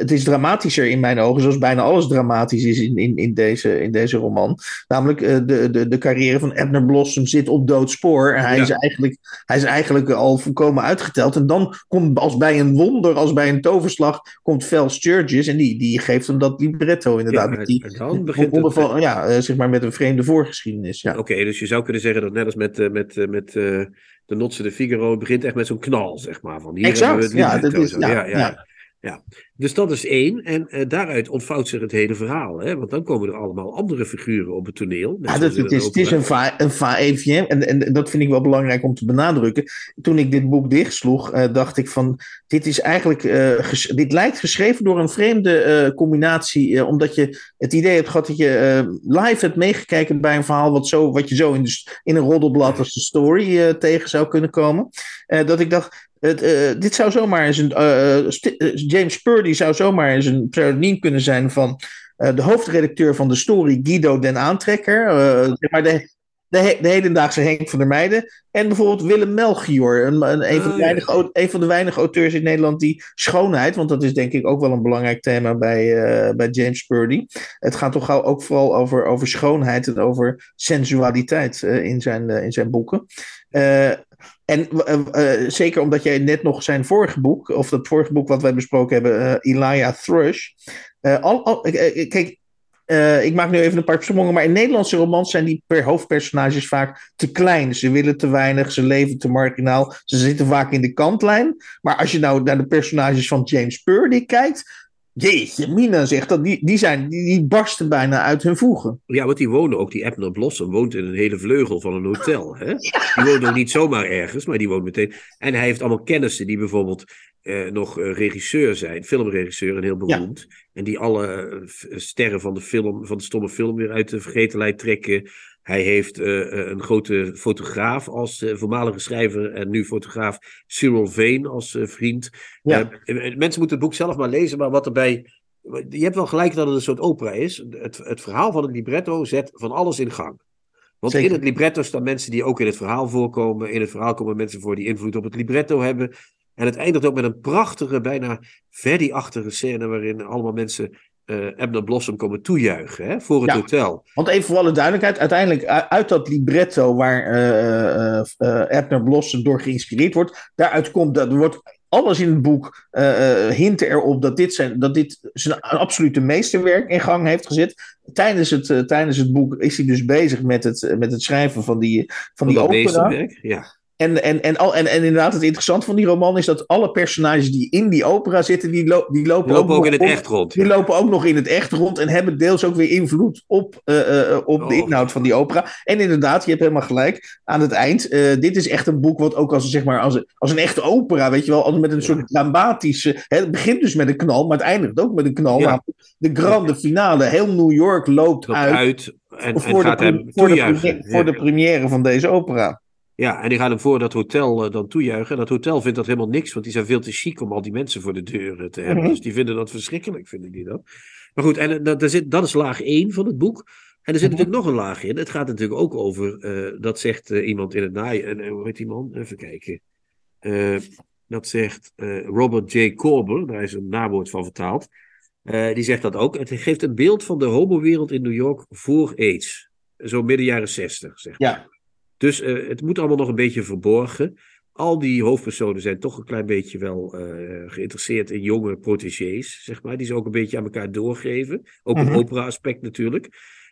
het is dramatischer in mijn ogen, zoals bijna alles dramatisch is in, in, in, deze, in deze roman. Namelijk, de, de, de carrière van Abner Blossom zit op doodspoor. En hij, ja. is eigenlijk, hij is eigenlijk al volkomen uitgeteld. En dan komt als bij een wonder, als bij een toverslag, komt Vel Sturgis. En die, die geeft hem dat libretto inderdaad. Ja, die, dan begint het... van, ja, zeg maar met een vreemde voorgeschiedenis. Ja. Oké, okay, dus je zou kunnen zeggen dat net als met... met, met de Notse de Figaro, begint echt met zo'n knal, zeg maar. Van hier exact, hebben we ja, dat is, ja, ja, ja. Ja, dus dat is één. En uh, daaruit ontvouwt zich het hele verhaal. Hè? Want dan komen er allemaal andere figuren op het toneel. Ja, dat, het, is, het is een va-et-vient. En, en dat vind ik wel belangrijk om te benadrukken. Toen ik dit boek dichtsloeg, uh, dacht ik van... Dit is eigenlijk... Uh, dit lijkt geschreven door een vreemde combinatie. omdat je het idee hebt gehad dat je live hebt meegekeken bij een verhaal... wat, zo, wat je zo in, de, in een roddelblad als de story tegen zou kunnen komen. dat ik dacht... Het, dit zou zomaar eens een. James Purdy zou zomaar eens een pseudoniem kunnen zijn van uh, de hoofdredacteur van de story, Guido den Aantrekker. zeg maar de, de, de, hedendaagse Henk van der Meijden. En bijvoorbeeld Willem Melchior, een, een, een, van de weinige, oh, ja. een van de weinige auteurs in Nederland die schoonheid, want dat is denk ik ook wel een belangrijk thema bij, bij James Purdy. Het gaat toch ook vooral over, over schoonheid en over sensualiteit in, zijn, in zijn boeken. En uh, uh, zeker omdat jij net nog zijn vorige boek, of dat vorige boek wat wij besproken hebben, uh, Elijah Thrush. al, al, kijk, ik maak nu even een paar sprongen, maar in Nederlandse romans zijn die per hoofdpersonages vaak te klein. Ze willen te weinig, ze leven te marginaal, ze zitten vaak in de kantlijn. Maar als je nou naar de personages van James Purdy kijkt, Jeetje, Mina zegt dat, die, die, zijn, die, die barsten bijna uit hun voegen. Ja, want die wonen ook, die Abner Blossom woont in een hele vleugel van een hotel. Hè? Die woont ook niet zomaar ergens, maar die woont meteen. En hij heeft allemaal kennissen die bijvoorbeeld eh, nog uh, regisseur zijn, filmregisseur en heel beroemd. Ja. En die alle uh, sterren van de film, van de stomme film weer uit de vergetelheid trekken. Hij heeft uh, een grote fotograaf als uh, voormalige schrijver en nu fotograaf Cyril Vane als uh, vriend. Ja. mensen moeten het boek zelf maar lezen, maar wat erbij. Je hebt wel gelijk dat het een soort opera is. Het, het verhaal van het libretto zet van alles in gang. Want Zeker. in het libretto staan mensen die ook in het verhaal voorkomen. In het verhaal komen mensen voor die invloed op het libretto hebben. En het eindigt ook met een prachtige, bijna Verdi-achtige scène waarin allemaal mensen uh, Ebner Blossom komen toejuichen hè, voor het ja, hotel. Want even voor alle duidelijkheid, uiteindelijk uit dat libretto waar uh, uh, Ebner Blossom door geïnspireerd wordt, daaruit komt dat er wordt alles in het boek hinten erop dat dit, zijn, dat dit zijn absolute meesterwerk in gang heeft gezet. Tijdens het, tijdens het boek is hij dus bezig met het, met het schrijven van die, van die opera. meesterwerk, ja. En, en, en, al, en, en inderdaad, het interessante van die roman is dat alle personages die in die opera zitten, die, lo die lopen, die lopen ook, ook in het op, echt rond. Die lopen ook nog in het echt rond en hebben deels ook weer invloed op, uh, uh, op oh. de inhoud van die opera. En inderdaad, je hebt helemaal gelijk aan het eind. Uh, dit is echt een boek wat ook als, zeg maar, als, een, als een echte opera, weet je wel, als met een soort dramatische. Hè, het begint dus met een knal, maar het eindigt ook met een knal. Ja. De grande finale, heel New York loopt uit. uit en, voor, en gaat de, hem voor, de, voor de première van deze opera. Ja, en die gaan hem voor dat hotel uh, dan toejuichen. En dat hotel vindt dat helemaal niks, want die zijn veel te chic om al die mensen voor de deur te hebben. Mhm. Dus die vinden dat verschrikkelijk, vinden die dat. Maar goed, en uh, dat, zit, dat is laag 1 van het boek. En er zit Mhm. natuurlijk nog een laag in. Het gaat natuurlijk ook over, uh, dat zegt iemand in het naai. En hoe heet die man? Even kijken. dat zegt Robert J. Corber, daar is een nawoord van vertaald. die zegt dat ook. Het geeft een beeld van de homowereld in New York voor AIDS. Zo midden jaren 60, zeg Ja. Dus uh, het moet allemaal nog een beetje verborgen. al die hoofdpersonen zijn toch een klein beetje wel uh, geïnteresseerd in jonge protégés, zeg maar, die ze ook een beetje aan elkaar doorgeven. Ook een Mhm. opera-aspect natuurlijk.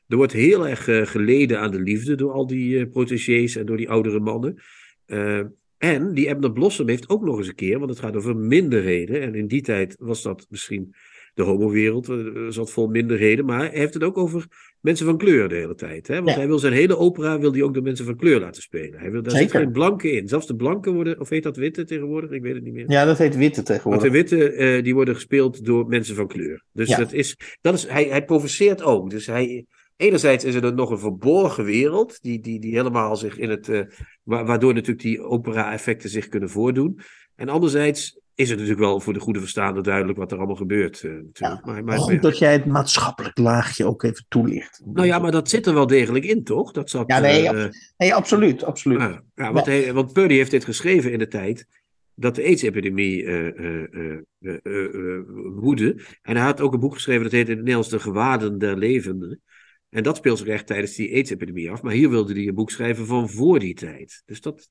Er wordt heel erg eh, geleden aan de liefde door al die eh protégés en door die oudere mannen. Eh, en die Ebner Blossom heeft ook nog eens een keer, want het gaat over minderheden. En in die tijd was dat misschien de homowereld, eh, zat vol minderheden. Maar hij heeft het ook over mensen van kleur de hele tijd. Hè? Want Ja. hij wil zijn hele opera wil hij ook door mensen van kleur laten spelen. Hij wil, daar zit Zeker. geen blanke in. Zelfs de blanken worden, of heet dat witte tegenwoordig? Ik weet het niet meer. Ja, dat heet witte Want tegenwoordig. de witte, eh, die worden gespeeld door mensen van kleur. Dus Ja. dat is, dat is hij, hij provoceert ook. Dus hij, enerzijds is er dan nog een verborgen wereld, die, die, die helemaal zich in het, eh, wa- waardoor natuurlijk die opera-effecten zich kunnen voordoen. En anderzijds is het natuurlijk wel voor de goede verstaander duidelijk wat er allemaal gebeurt. natuurlijk. Ja, maar, maar, goed dat jij het maatschappelijk laagje ook even toelicht. nou ja, maar dat zit er wel degelijk in, toch? Dat zat, Ja, nee, eh, Nee, absoluut, absoluut. Ja, ja, want, hij, want Purdy heeft dit geschreven in de tijd dat de AIDS-epidemie eh, woedde. En hij had ook een boek geschreven dat heet in het Nederlands De Gewaden der Levenden. En dat speelt zich echt tijdens die AIDS-epidemie af. Maar hier wilde hij een boek schrijven van voor die tijd. Dus dat,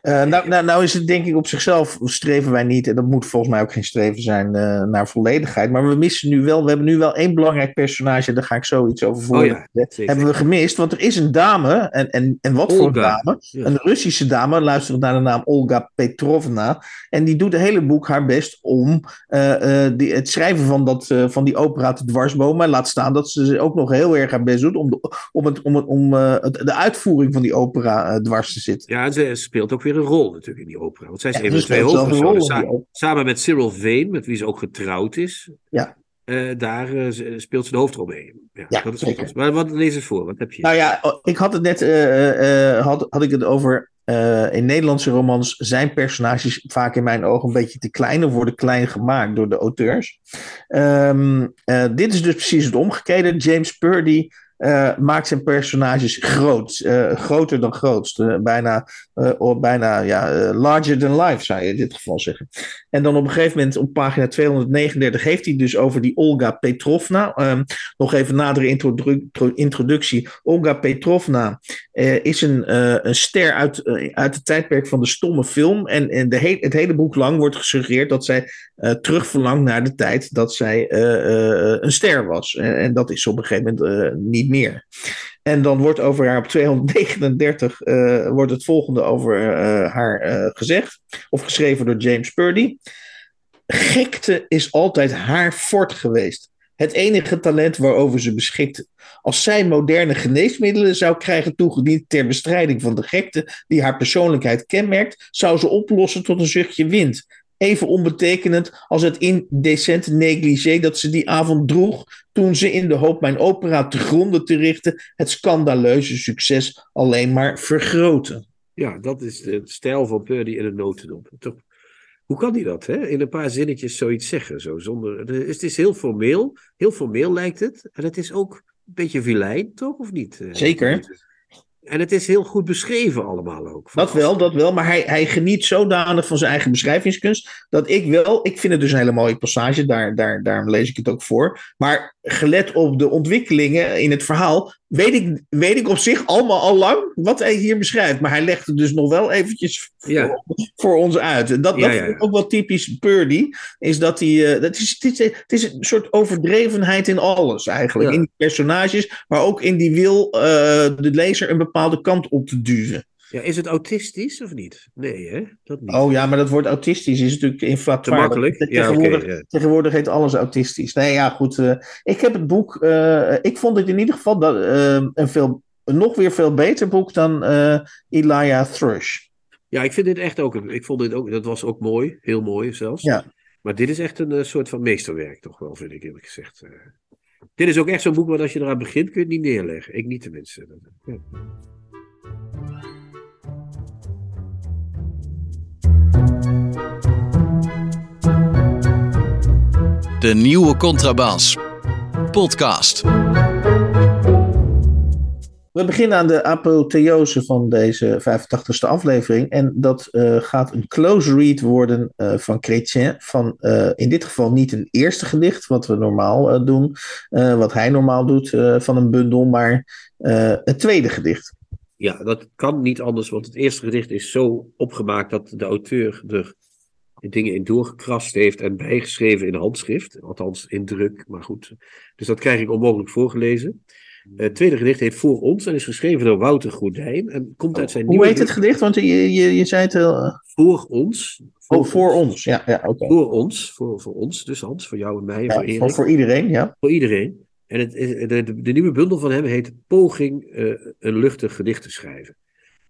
Eh, nou, nou, nou is het denk ik op zichzelf streven wij niet, en dat moet volgens mij ook geen streven zijn eh, naar volledigheid. Maar we missen nu wel, we hebben nu wel één belangrijk personage, daar ga ik zoiets over voor. Oh ja, zeker. hebben we gemist, want er is een dame, en, en, en wat voor dame? Ja. Een Russische dame, luisterend naar de naam Olga Petrovna. En die doet het hele boek haar best om eh, die, het schrijven van, dat, van die opera te dwarsbomen. Maar laat staan dat ze ook nog heel erg haar best doet om, de, om, het, om, het, om het- de uitvoering van die opera dwars te zitten. ja, ze speelt ook weer een rol natuurlijk in die opera. Want zij is Ja, een van ze de twee hoofdpersonen. Sa- samen met Cyril Vane, met wie ze ook getrouwd is. Ja. Eh, daar eh, speelt ze de hoofdrol mee. Ja, Ja, dat is zeker. Maar wat lees eens voor? Wat heb je? Nou ja, ik had het net, eh, had, had ik het over. in Nederlandse romans zijn personages vaak in mijn ogen een beetje te klein of worden klein gemaakt door de auteurs. Ehm, eh, dit is dus precies het omgekeerde. James Purdy eh, maakt zijn personages groot, eh, groter dan grootst. Eh, bijna bijna ja, larger than life, zou je in dit geval zeggen. En dan op een gegeven moment op pagina 239 heeft hij dus over die Olga Petrovna. Ehm, nog even nadere introdu- introductie. Olga Petrovna is een, een ster uit, uit het tijdperk van de stomme film. En, en de he- het hele boek lang wordt gesuggereerd dat zij terugverlangt naar de tijd dat zij een ster was. En, en dat is op een gegeven moment eh, meer. En dan wordt over haar op 239 eh, wordt het volgende over eh, haar eh, gezegd. Of geschreven door James Purdy. Gekte is altijd haar fort geweest. Het enige talent waarover ze beschikte. Als zij moderne geneesmiddelen zou krijgen toegediend ter bestrijding van de gekte die haar persoonlijkheid kenmerkt, zou ze oplossen tot een zuchtje wind. Even onbetekenend als het indecente negligé dat ze die avond droeg toen ze in de hoop mijn opera te gronden te richten het scandaleuze succes alleen maar vergroten. Ja, dat is de stijl van Purdy in een notendop. Toch? Hoe kan hij dat, hè? In een paar zinnetjes zoiets zeggen, zo zonder... Het is heel formeel, heel formeel lijkt het. En het is ook een beetje vilijn, toch? Of niet? Eh, Zeker. En het is heel goed beschreven allemaal ook. Dat wel, dat wel. Maar hij, hij geniet zodanig van zijn eigen beschrijvingskunst. Dat ik wel, ik vind het dus een hele mooie passage. Daar, daar, daarom lees ik het ook voor. Maar gelet op de ontwikkelingen in het verhaal. Weet ik, weet ik op zich allemaal al lang wat hij hier beschrijft. Maar hij legt het dus nog wel eventjes Ja. voor, voor ons uit. En dat, Ja, dat ja, vind ik ook wel typisch Purdy. Is dat hij. eh, dat is, het, is, het is een soort overdrevenheid in alles eigenlijk. In die personages. Maar ook in die wil eh, de lezer een bepaalde kant op te duwen. Ja, is het autistisch of niet? Nee, hè? Dat niet. Oh ja, maar dat woord autistisch is natuurlijk inflatoire. Te makkelijk? Ja, Tegenwoordig, ja. tegenwoordig heet alles autistisch. Nee, ja, goed. eh, ik heb het boek. eh, ik vond het in ieder geval dat, eh, een, veel, een nog weer veel beter boek dan Elijah Thrush. Ja, ik vind dit echt ook... Ik vond dit ook... Dat was ook mooi. Heel mooi zelfs. Ja. Maar dit is echt een soort van meesterwerk toch wel, vind ik eerlijk gezegd. Dit is ook echt zo'n boek waar als je eraan begint kun je het niet neerleggen. Ik niet tenminste. Ja. De nieuwe contrabas. Podcast. We beginnen aan de apotheose van deze 85ste aflevering. En dat eh, gaat een close read worden eh, van Chrétien. Van eh, in dit geval niet een eerste gedicht, wat we normaal eh, doen. eh, wat hij normaal doet eh, van een bundel, maar eh, het tweede gedicht. Ja, dat kan niet anders, want het eerste gedicht is zo opgemaakt dat de auteur er dingen in doorgekrast heeft en bijgeschreven in handschrift. Althans in druk, maar goed. Dus dat krijg ik onmogelijk voorgelezen. Het tweede gedicht heet Voor ons en is geschreven door Wouter Goedijn. En komt uit zijn Hoe nieuwe heet het gedicht? Want je, je, je zei het heel... eh, Voor ons. Oh, voor ons. Ja, ja oké. Voor ons, voor, voor ons, dus Hans, voor jou en mij, en Ja, voor Erik. voor, voor iedereen, ja. Voor iedereen. En het, de, de nieuwe bundel van hem heet Poging eh, een luchtig gedicht te schrijven.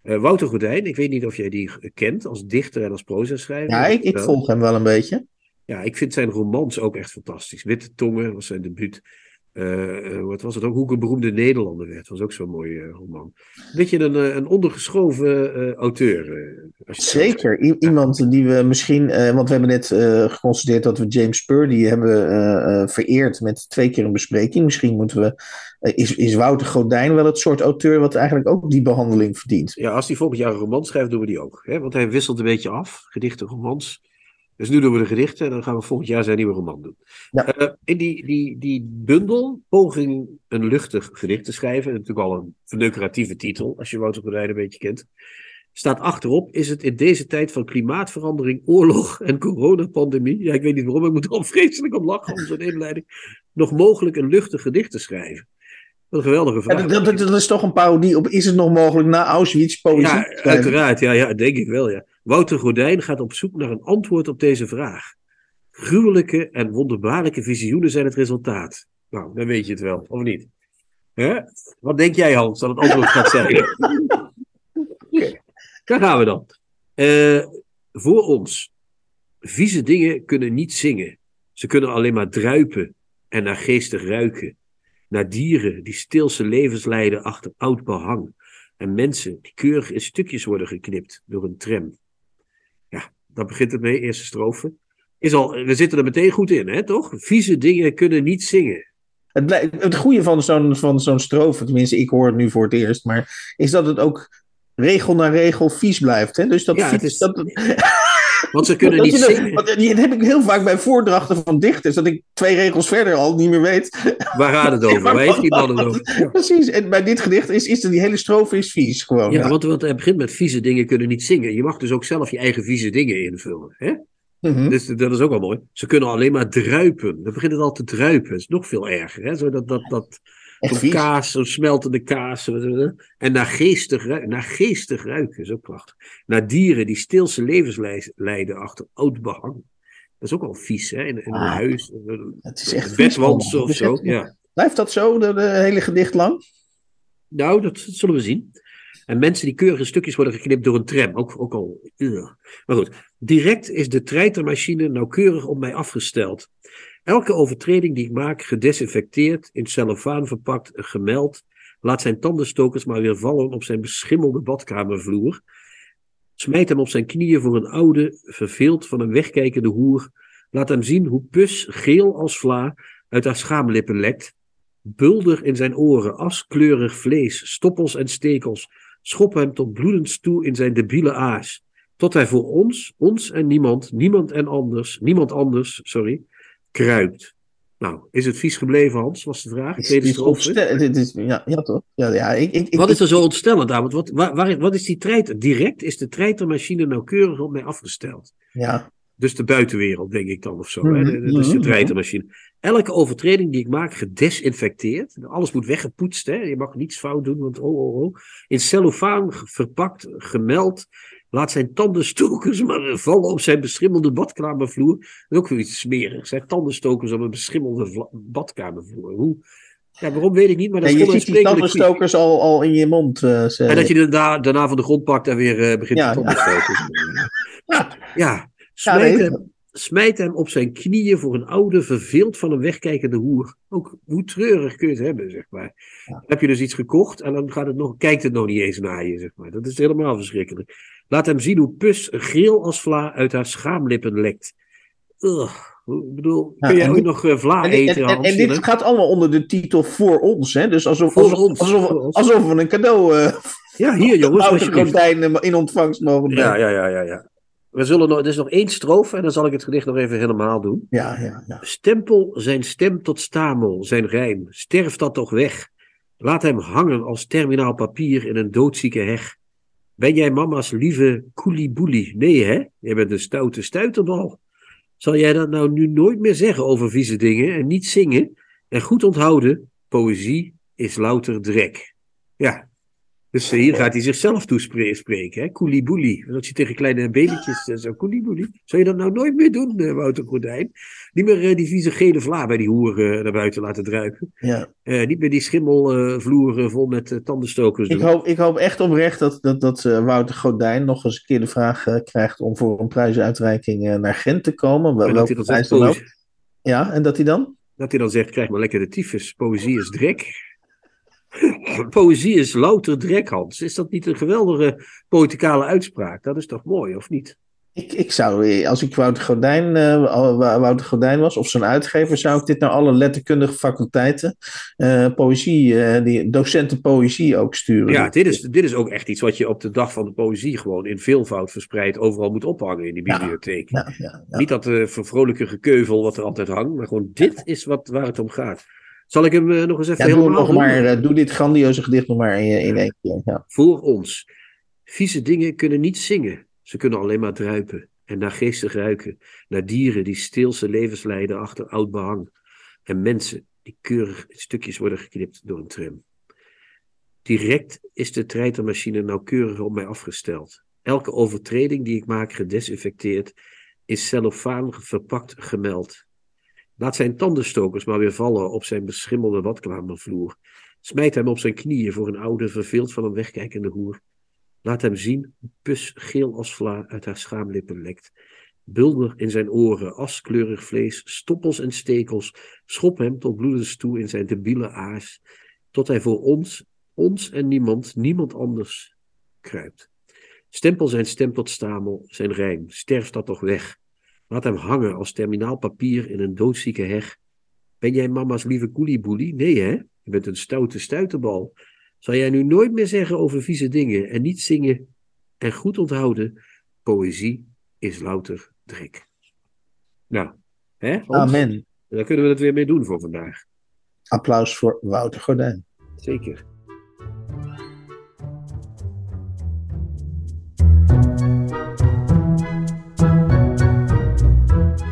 Eh, Wouter Gordijn, ik weet niet of jij die kent als dichter en als proza-schrijver. Ja, ik, ik volg hem wel een beetje. Ja, ik vind zijn romans ook echt fantastisch. Witte Tongen was zijn debuut. Eh, eh, wat was het ook? Hoe ik een beroemde Nederlander werd. was ook zo'n mooie eh, roman. Beetje een, eh, een ondergeschoven eh, auteur. eh. Zeker. I- iemand die we misschien... eh, want we hebben net eh, geconstateerd dat we James Purdy hebben eh, eh, vereerd met twee keer een bespreking. Misschien moeten we... eh, is, is Wouter Godijn wel het soort auteur wat eigenlijk ook die behandeling verdient? Ja, als hij volgend jaar een roman schrijft, doen we die ook. Hè? Want hij wisselt een beetje af. Gedichten, romans. Dus nu doen we de gedichten en dan gaan we volgend jaar zijn nieuwe roman doen. Ja. Eh, in die, die, die bundel, poging een luchtig gedicht te schrijven, natuurlijk al een verneukeratieve titel, als je Wouter Gordijn een beetje kent, staat achterop, is het in deze tijd van klimaatverandering, oorlog en coronapandemie, ja ik weet niet waarom, ik moet er al vreselijk om lachen om zo'n inleiding, nog mogelijk een luchtig gedicht te schrijven? Wat een geweldige Ja, vraag. dat, dat, dat is toch een parodie op... Is het nog mogelijk na Auschwitz poëzie Ja, uiteraard. Ja, ja, denk ik wel. Ja. Wouter Gordijn gaat op zoek naar een antwoord op deze vraag. Gruwelijke en wonderbaarlijke visioenen zijn het resultaat. Nou, dan weet je het wel, of niet? Hè? Wat denk jij, Hans, dat het antwoord gaat zijn? Daar gaan we dan. Eh, voor ons. Vieze dingen kunnen niet zingen. Ze kunnen alleen maar druipen en naar geestig ruiken. Naar dieren die stilse levens leiden achter oud behang. En mensen die keurig in stukjes worden geknipt door een tram. Daar begint het mee, eerste strofe. Is al, we zitten er meteen goed in, hè, toch? Vieze dingen kunnen niet zingen. Het, het goede van zo'n van zo'n strofe, tenminste ik hoor het nu voor het eerst, maar is dat het ook regel na regel vies blijft. Hè? Dus dat, Ja, het vies- is- dat, Want ze kunnen niet dat- zingen. dat heb ik heel vaak bij voordrachten van dichters, dat ik twee regels verder al niet meer weet. Waar gaat het over? Waar heeft die man het over? Precies, en bij dit gedicht is, is die hele strofe is vies gewoon. Ja, Ja. want, want hij begint met vieze dingen kunnen niet zingen. Je mag dus ook zelf je eigen vieze dingen invullen. Hè? Mhm. Dus dat is ook wel mooi. Ze kunnen alleen maar druipen. Dan begint het al te druipen. Dat is nog veel erger. Hè? Zo dat, dat, dat, Echt vies. kaas, zo'n smeltende kaas. En naar geestig, naar geestig ruiken. is ook prachtig. Naar dieren die stilse levens lei- leiden achter oud behang. Dat is ook wel vies, hè? In, in een Ah, huis. Het is echt allemaal. of zo. Ja. Blijft dat zo, de, de hele gedicht lang? Nou, dat zullen we zien. En mensen die keurig in stukjes worden geknipt door een tram. Ook, ook al. ugh. Maar goed, direct is de treitermachine nauwkeurig op mij afgesteld. Elke overtreding die ik maak, gedesinfecteerd, in cellofaan verpakt, gemeld, laat zijn tandenstokers maar weer vallen op zijn beschimmelde badkamervloer. Smijt hem op zijn knieën voor een oude, verveeld van een wegkijkende hoer. Laat hem zien hoe pus, geel als vla, uit haar schaamlippen lekt. Bulder in zijn oren, askleurig vlees, stoppels en stekels. Schop hem tot bloedens toe in zijn debiele aas. Tot hij voor ons, ons en niemand, niemand en anders, niemand anders, sorry, kruipt. Nou, is het vies gebleven, Hans? Was de vraag. Het Tweede is dit is, ja, ja, toch? Ja, ja, ik, ik, ik, Wat is er zo ontstellend aan? Want wat, waar, waar- wat is die treiter? Direct is de treitermachine nauwkeurig op mij afgesteld. ja, Dus de buitenwereld, denk ik dan of zo. Mhm, Dus de mhm, treitermachine. Elke overtreding die ik maak, gedesinfecteerd. Alles moet weggepoetst. Hè? Je mag niets fout doen, want oh, oh, oh. In cellofaan verpakt, gemeld. Laat zijn tandenstokers maar weer vallen op zijn beschimmelde badkamervloer. Dat is ook weer iets smerigs. Zijn tandenstokers op een beschimmelde badkamervloer. Hoe? Ja, waarom weet ik niet, maar dat is je gewoon ziet die uitstekelijk vies. tandenstokers al, al in je mond. eh, ze- En dat je daarna, daarna van de grond pakt en weer eh, begint Ja, te ja. tandenstoken. Ja. Ja, smijt, nee. hem, smijt hem op zijn knieën voor een oude, verveeld van een wegkijkende hoer. Ook hoe treurig kun je het hebben, zeg maar. Dan heb je dus iets gekocht en dan gaat het nog, kijkt het nog niet eens naar je, zeg maar. Dat is helemaal verschrikkelijk. Laat hem zien hoe pus geel als vla uit haar schaamlippen lekt. Ugh, ik bedoel, kun jij dit- nog eh, vla En, eten, en, en, en dit gaat allemaal onder de titel Voor ons. Hè? Dus alsof, Voor alsof, ons, alsof, voor ons. alsof we een cadeau uh, Ja, hier jongens, alsjeblieft. Gordijn eh, in ontvangst mogen brengen. Ja, ja, ja, ja, ja. We zullen nog, er is nog één strofe en dan zal ik het gedicht nog even helemaal doen. Ja, ja, ja. Stempel zijn stem tot stamel, zijn rijm. Sterf dat toch weg. Laat hem hangen als terminaal papier in een doodzieke heg. Ben jij mama's lieve koelieboelie? Nee, hè? Jij bent een stoute stuiterbal. Zal jij dat nou nu nooit meer zeggen over vieze dingen en niet zingen? En goed onthouden, poëzie is louter drek. Ja, dus eh, hier gaat hij zichzelf toespreken, hè? Koelieboelie. Dat je tegen kleine babytjes zo koelieboelie. Zou je dat nou nooit meer doen, uh, Wouter Gordijn? Niet meer die vieze gele vla bij die hoeren naar buiten laten druipen. Ja. niet meer die schimmelvloer vol met tandenstokers ik hoop, ik hoop echt oprecht dat, dat, dat Wouter Gordijn nog eens een keer de vraag krijgt om voor een prijsuitreiking naar Gent te komen. Wel, dan zegt, dan Ja, en dat hij dan? Dat hij dan zegt, krijg maar lekker de tyfus. Poëzie is drek. Poëzie is louter drek, Hans. Is dat niet een geweldige poëticale uitspraak? Dat is toch mooi, of niet? Ik, ik zou, als ik Wouter Gordijn, uh, Wouter Gordijn was, of zijn uitgever, zou ik dit naar alle letterkundige faculteiten, uh, poëzie, uh, die docenten poëzie ook sturen. Ja, dit is, dit is ook echt iets wat je op de dag van de poëzie gewoon in veelvoud verspreid overal moet ophangen in die bibliotheek. Ja, ja, ja, Niet dat vervrolijke gekeuvel wat er altijd hangt, maar gewoon dit is wat, waar het om gaat. Zal ik hem uh, nog eens even ja, helemaal doe, nog maar, uh, doe dit grandioze gedicht nog maar in, in één keer. Ja. Voor ons. Vieze dingen kunnen niet zingen. Ze kunnen alleen maar druipen en naar geestig ruiken. Naar dieren die steelse levens leiden achter oud behang. En mensen die keurig in stukjes worden geknipt door een tram. Direct is de treitermachine nauwkeurig op mij afgesteld. Elke overtreding die ik maak gedesinfecteerd, is cellofaan verpakt gemeld. Laat zijn tandenstokers maar weer vallen op zijn beschimmelde badkamervloer. Smijt hem op zijn knieën voor een oude, verveeld van hem wegkijkende hoer. Laat hem zien hoe pus geel als vla uit haar schaamlippen lekt. Bulder in zijn oren, askleurig vlees, stoppels en stekels. Schop hem tot bloedens toe in zijn debiele aas. Tot hij voor ons, ons en niemand, niemand anders kruipt. Stempel zijn stem tot stamel, zijn rijm. Sterf dat toch weg. Laat hem hangen als terminaal papier in een doodzieke heg. Ben jij mama's lieve koelieboelie? Nee, hè? Je bent een stoute stuiterbal. Zal jij nu nooit meer zeggen over vieze dingen en niet zingen en goed onthouden? Poëzie is louter drek. Nou, hè? Hans? Amen. Daar kunnen we het weer mee doen voor vandaag. Applaus voor Wouter Gordijn. Zeker.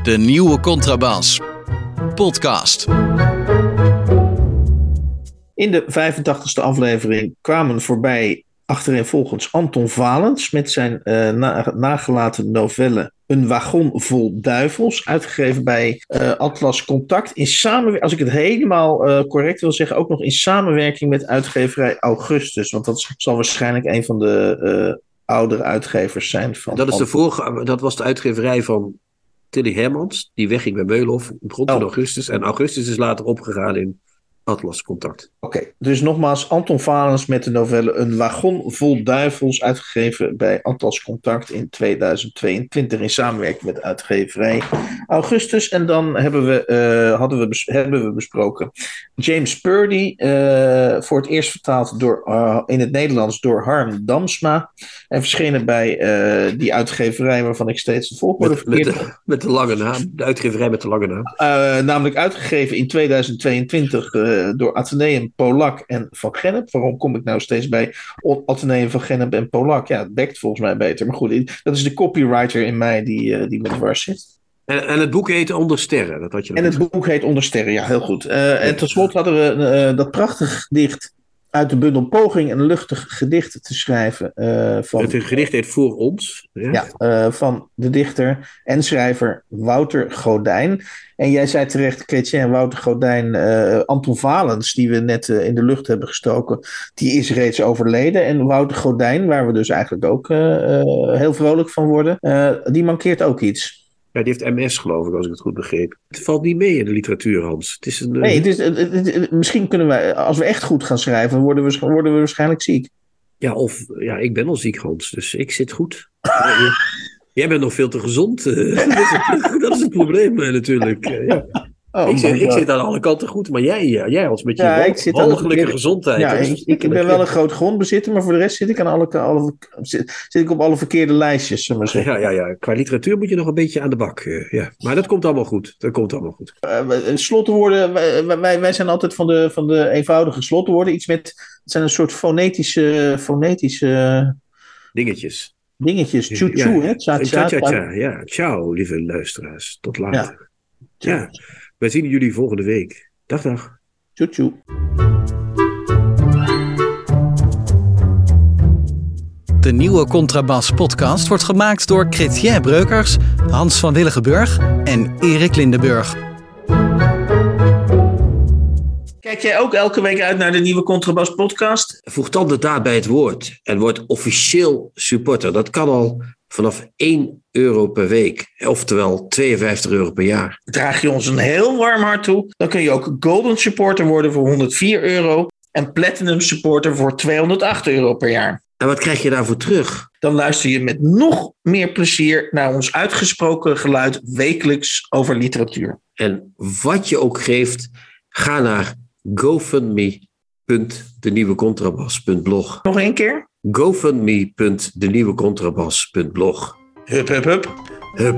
De nieuwe Contrabas. Podcast. In de 85e aflevering kwamen voorbij achtereenvolgens Anton Valens met zijn uh, na nagelaten novelle Een wagon vol duivels, uitgegeven bij uh, Atlas Contact. In samenwerking, als ik het helemaal uh, correct wil zeggen, ook nog in samenwerking met uitgeverij Augustus. Want dat zal waarschijnlijk een van de oudere uitgevers zijn. Van dat, is de vorige, dat was de uitgeverij van Tilly Hermans, die wegging bij Meulhof, oh. in augustus. En augustus is later opgegaan in Atlas Contact. Oké, okay, dus nogmaals Anton Valens met de novelle Een wagon vol duivels, uitgegeven bij Atlas Contact in 2022 in samenwerking met uitgeverij Augustus. En dan hebben we, uh, hadden we, hebben we besproken James Purdy, uh, voor het eerst vertaald door, uh, in het Nederlands door Harm Damsma. En verschenen bij die uitgeverij waarvan ik steeds de volgorde met, met, de, met de lange naam, de uitgeverij met de lange naam. namelijk uitgegeven in 2022 door Atheneum, Polak en Van Gennep. Waarom kom ik nou steeds bij Atheneum, Van Gennep en Polak? Ja, het bekt volgens mij beter. Maar goed, dat is de copywriter in mij die, uh, die met dwars zit. En, en, het boek heet Onder Sterren. Dat had je en het boek heet Onder Sterren, ja, heel goed. Uh, en tot slot hadden we dat prachtig gedicht uit de bundel Poging een luchtig gedicht te schrijven. Uh, van, het gedicht heet Voor ons. Ja, ja uh, van de dichter en schrijver Wouter Godijn. En jij zei terecht, Chrétien Wouter Godijn, uh, Anton Valens, die we net in de lucht hebben gestoken, die is reeds overleden. En Wouter Godijn, waar we dus eigenlijk ook heel vrolijk van worden, die mankeert ook iets. Ja, die heeft MS, geloof ik, als ik het goed begreep. Het valt niet mee in de literatuur, Hans. Het is een, nee, het is, het, het, misschien kunnen wij, als we echt goed gaan schrijven, worden we, worden we waarschijnlijk ziek. Ja, of ja, ik ben al ziek, Hans, dus ik zit goed. Jij bent nog veel te gezond. dat, is het, dat is het probleem natuurlijk. Ja. Oh, ik, zit, ik zit aan alle kanten goed, maar jij, eh, jij als met je Ja, ja, ik zit aan gezondheid. Ja, is ik, ben wel een groot grondbezitter, maar voor de rest zit ik, aan alle, alle, zit, zit ik op alle verkeerde lijstjes, zullen we. Ja, ja, ja. Qua literatuur moet je nog een beetje aan de bak. eh, ja. Maar dat komt allemaal goed. Dat komt allemaal goed. Eh, slotwoorden, wij, wij, wij zijn altijd van de, van de eenvoudige slotwoorden. Iets met, het zijn een soort fonetische, fonetische Dingetjes. dingetjes. Tjoe-tjoe, hè? Tja, tja, Tja-tja-tja. Ja, ciao, lieve luisteraars. Tot later. tja. Ja. Wij zien jullie volgende week. Dag, dag. Tjoe-tjoe. De nieuwe Contrabas podcast wordt gemaakt door Chrétien Breukers, Hans van Willigenburg en Erik Lindenburg. Kijk jij ook elke week uit naar de nieuwe Contrabas podcast? Voeg dan de daad bij het woord en word officieel supporter. Dat kan al vanaf 1 euro per week. Oftewel 52 euro per jaar. Draag je ons een heel warm hart toe, dan kun je ook Golden Supporter worden voor 104 euro en Platinum Supporter voor 208 euro per jaar. En wat krijg je daarvoor terug? Dan luister je met nog meer plezier naar ons uitgesproken geluid wekelijks over literatuur. En wat je ook geeft, ga naar gofundme.denieuwecontrabas.blog. Nog één keer? gofundme.denieuwecontrabas.blog. Höp höp höp. Höp.